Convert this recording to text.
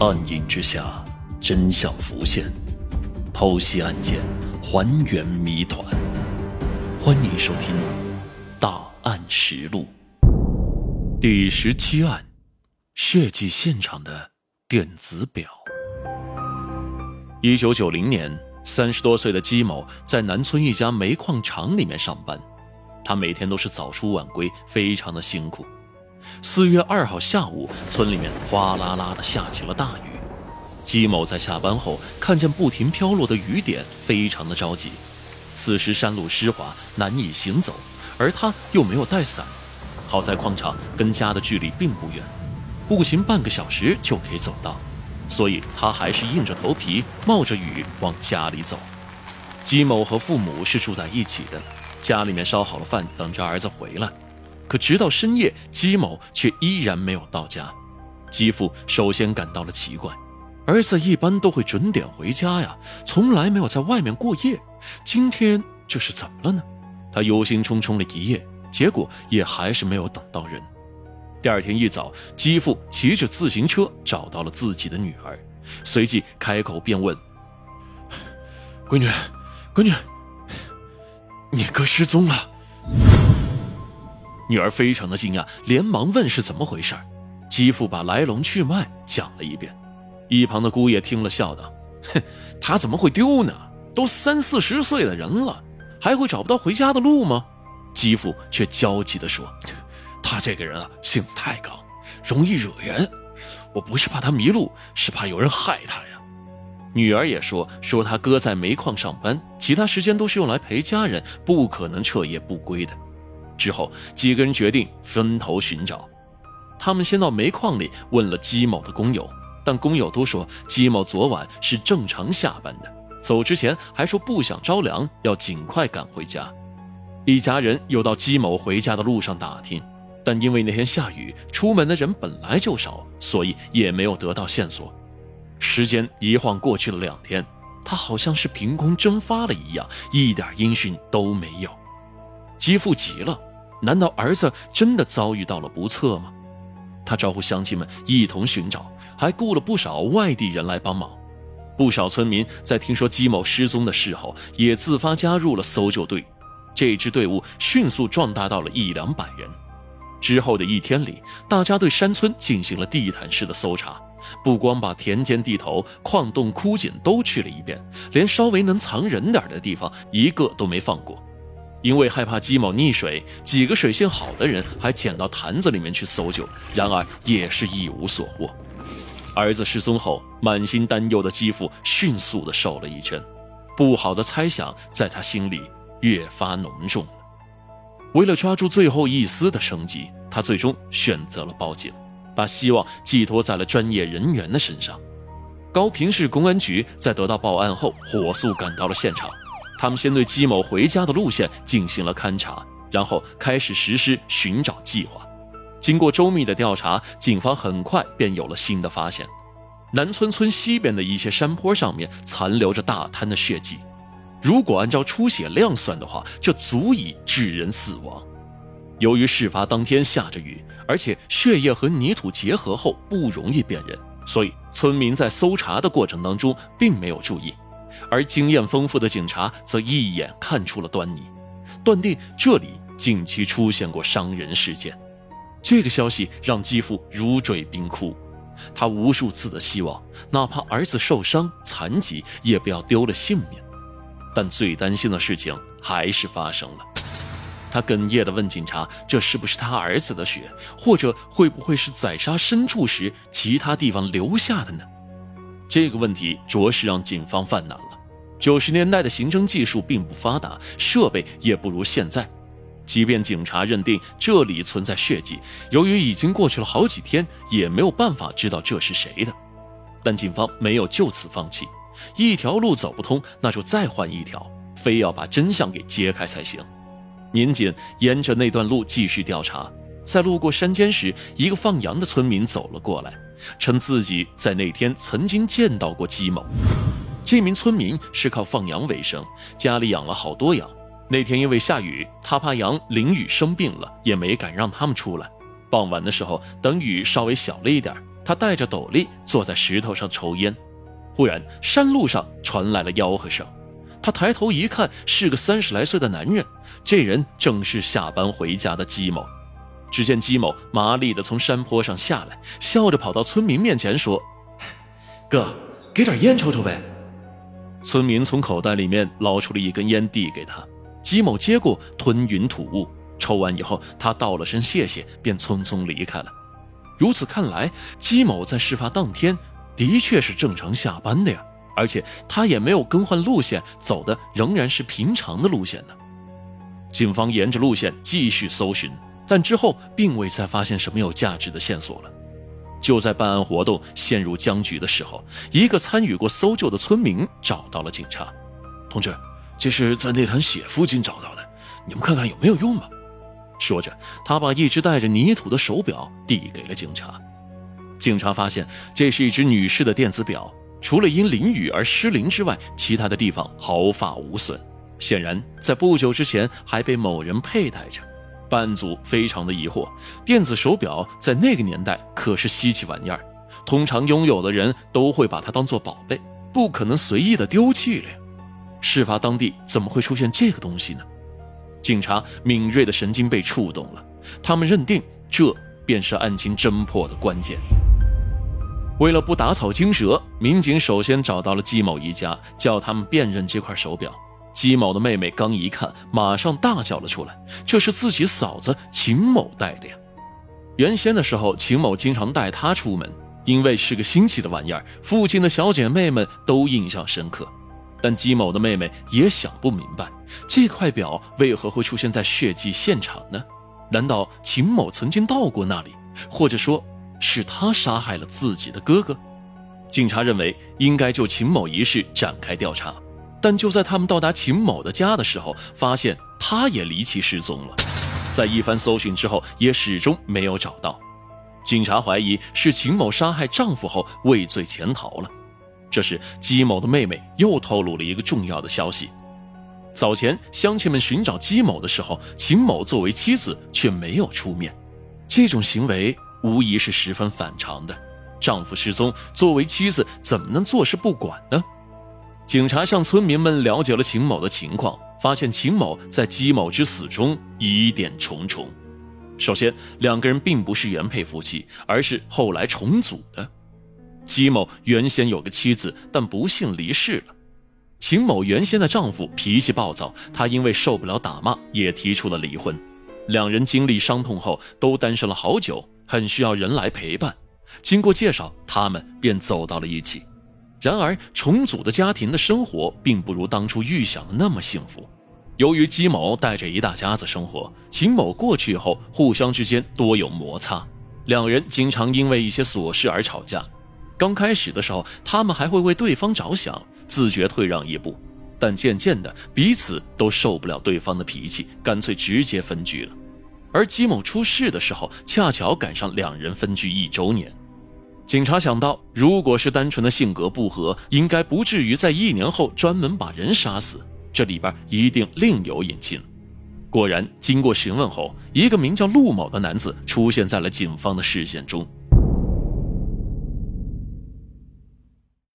暗影之下，真相浮现，剖析案件，还原谜团。欢迎收听《大案实录》第十七案：血迹现场的电子表。一九九零年，三十多岁的姬某在南村一家煤矿厂里面上班，他每天都是早出晚归，非常的辛苦。四月二号下午，村里面哗啦啦的下起了大雨。姬某在下班后看见不停飘落的雨点，非常的着急。此时山路湿滑，难以行走，而他又没有带伞。好在矿场跟家的距离并不远，步行半个小时就可以走到，所以他还是硬着头皮冒着雨往家里走。姬某和父母是住在一起的，家里面烧好了饭，等着儿子回来。可直到深夜，姬某却依然没有到家。姬父首先感到了奇怪，儿子一般都会准点回家呀，从来没有在外面过夜，今天这是怎么了呢？他忧心忡忡了一夜，结果也还是没有等到人。第二天一早，姬父骑着自行车找到了自己的女儿，随即开口便问：“闺女，闺女，你哥失踪了。”女儿非常的惊讶，连忙问是怎么回事。继父把来龙去脉讲了一遍。一旁的姑爷听了，笑道：“哼，他怎么会丢呢？都三四十岁的人了，还会找不到回家的路吗？”继父却焦急地说：“他这个人啊，性子太刚，容易惹人。我不是怕他迷路，是怕有人害他呀。”女儿也说：“说他哥在煤矿上班，其他时间都是用来陪家人，不可能彻夜不归的。”之后，几个人决定分头寻找。他们先到煤矿里问了姬某的工友，但工友都说姬某昨晚是正常下班的，走之前还说不想着凉，要尽快赶回家。一家人又到姬某回家的路上打听，但因为那天下雨，出门的人本来就少，所以也没有得到线索。时间一晃过去了两天，他好像是凭空蒸发了一样，一点音讯都没有。姬父急了。难道儿子真的遭遇到了不测吗？他招呼乡亲们一同寻找，还雇了不少外地人来帮忙。不少村民在听说姬某失踪的事后，也自发加入了搜救队。这支队伍迅速壮大到了一两百人。之后的一天里，大家对山村进行了地毯式的搜查，不光把田间地头、矿洞、枯井都去了一遍，连稍微能藏人点的地方，一个都没放过。因为害怕姬某溺水，几个水性好的人还潜到坛子里面去搜救，然而也是一无所获。儿子失踪后，满心担忧的继父迅速的瘦了一圈，不好的猜想在他心里越发浓重了。为了抓住最后一丝的生机，他最终选择了报警，把希望寄托在了专业人员的身上。高平市公安局在得到报案后，火速赶到了现场。他们先对姬某回家的路线进行了勘查，然后开始实施寻找计划。经过周密的调查，警方很快便有了新的发现：南村村西边的一些山坡上面残留着大滩的血迹。如果按照出血量算的话，这足以致人死亡。由于事发当天下着雨，而且血液和泥土结合后不容易辨认，所以村民在搜查的过程当中并没有注意。而经验丰富的警察则一眼看出了端倪，断定这里近期出现过伤人事件。这个消息让继父如坠冰窟，他无数次的希望，哪怕儿子受伤残疾，也不要丢了性命。但最担心的事情还是发生了。他哽咽地问警察：“这是不是他儿子的血？或者会不会是宰杀牲畜时其他地方留下的呢？”这个问题着实让警方犯难了。九十年代的刑侦技术并不发达，设备也不如现在。即便警察认定这里存在血迹，由于已经过去了好几天，也没有办法知道这是谁的。但警方没有就此放弃，一条路走不通，那就再换一条，非要把真相给揭开才行。民警沿着那段路继续调查，在路过山间时，一个放羊的村民走了过来。称自己在那天曾经见到过姬某。这名村民是靠放羊为生，家里养了好多羊。那天因为下雨，他怕羊淋雨生病了，也没敢让他们出来。傍晚的时候，等雨稍微小了一点，他戴着斗笠坐在石头上抽烟。忽然，山路上传来了吆喝声。他抬头一看，是个三十来岁的男人。这人正是下班回家的姬某。只见姬某麻利地从山坡上下来，笑着跑到村民面前说：“哥，给点烟抽抽呗。”村民从口袋里面捞出了一根烟，递给他。姬某接过，吞云吐雾。抽完以后，他道了声谢谢，便匆匆离开了。如此看来，姬某在事发当天的确是正常下班的呀，而且他也没有更换路线，走的仍然是平常的路线呢。警方沿着路线继续搜寻，但之后并未再发现什么有价值的线索了。就在办案活动陷入僵局的时候，一个参与过搜救的村民找到了警察。同志，这是在那滩血附近找到的，你们看看有没有用吧。说着，他把一只带着泥土的手表递给了警察。警察发现，这是一只女士的电子表，除了因淋雨而失灵之外，其他的地方毫发无损。显然，在不久之前还被某人佩戴着。办案组非常的疑惑，电子手表在那个年代可是稀奇玩意儿，通常拥有的人都会把它当做宝贝，不可能随意的丢弃了。事发当地怎么会出现这个东西呢？警察敏锐的神经被触动了，他们认定这便是案情侦破的关键。为了不打草惊蛇，民警首先找到了季某一家，叫他们辨认这块手表。姬某的妹妹刚一看，马上大叫了出来：“这是自己嫂子秦某戴的呀！”原先的时候，秦某经常带她出门，因为是个新奇的玩意儿，附近的小姐妹们都印象深刻。但姬某的妹妹也想不明白，这块表为何会出现在血迹现场呢？难道秦某曾经到过那里，或者说是他杀害了自己的哥哥？警察认为应该就秦某一事展开调查。但就在他们到达秦某的家的时候，发现他也离奇失踪了。在一番搜寻之后，也始终没有找到。警察怀疑是秦某杀害丈夫后畏罪潜逃了。这时，姬某的妹妹又透露了一个重要的消息：早前乡亲们寻找姬某的时候，秦某作为妻子却没有出面。这种行为无疑是十分反常的。丈夫失踪，作为妻子怎么能坐视不管呢？警察向村民们了解了秦某的情况，发现秦某在姬某之死中疑点重重。首先，两个人并不是原配夫妻，而是后来重组的。姬某原先有个妻子，但不幸离世了。秦某原先的丈夫脾气暴躁，他因为受不了打骂，也提出了离婚。两人经历伤痛后，都单身了好久，很需要人来陪伴。经过介绍，他们便走到了一起。然而，重组的家庭的生活并不如当初预想的那么幸福。由于姬某带着一大家子生活，秦某过去后，互相之间多有摩擦，两人经常因为一些琐事而吵架。刚开始的时候，他们还会为对方着想，自觉退让一步，但渐渐的，彼此都受不了对方的脾气，干脆直接分居了。而姬某出事的时候，恰巧赶上两人分居一周年。警察想到，如果是单纯的性格不合，应该不至于在一年后专门把人杀死，这里边一定另有隐情。果然，经过询问后，一个名叫陆某的男子出现在了警方的视线中。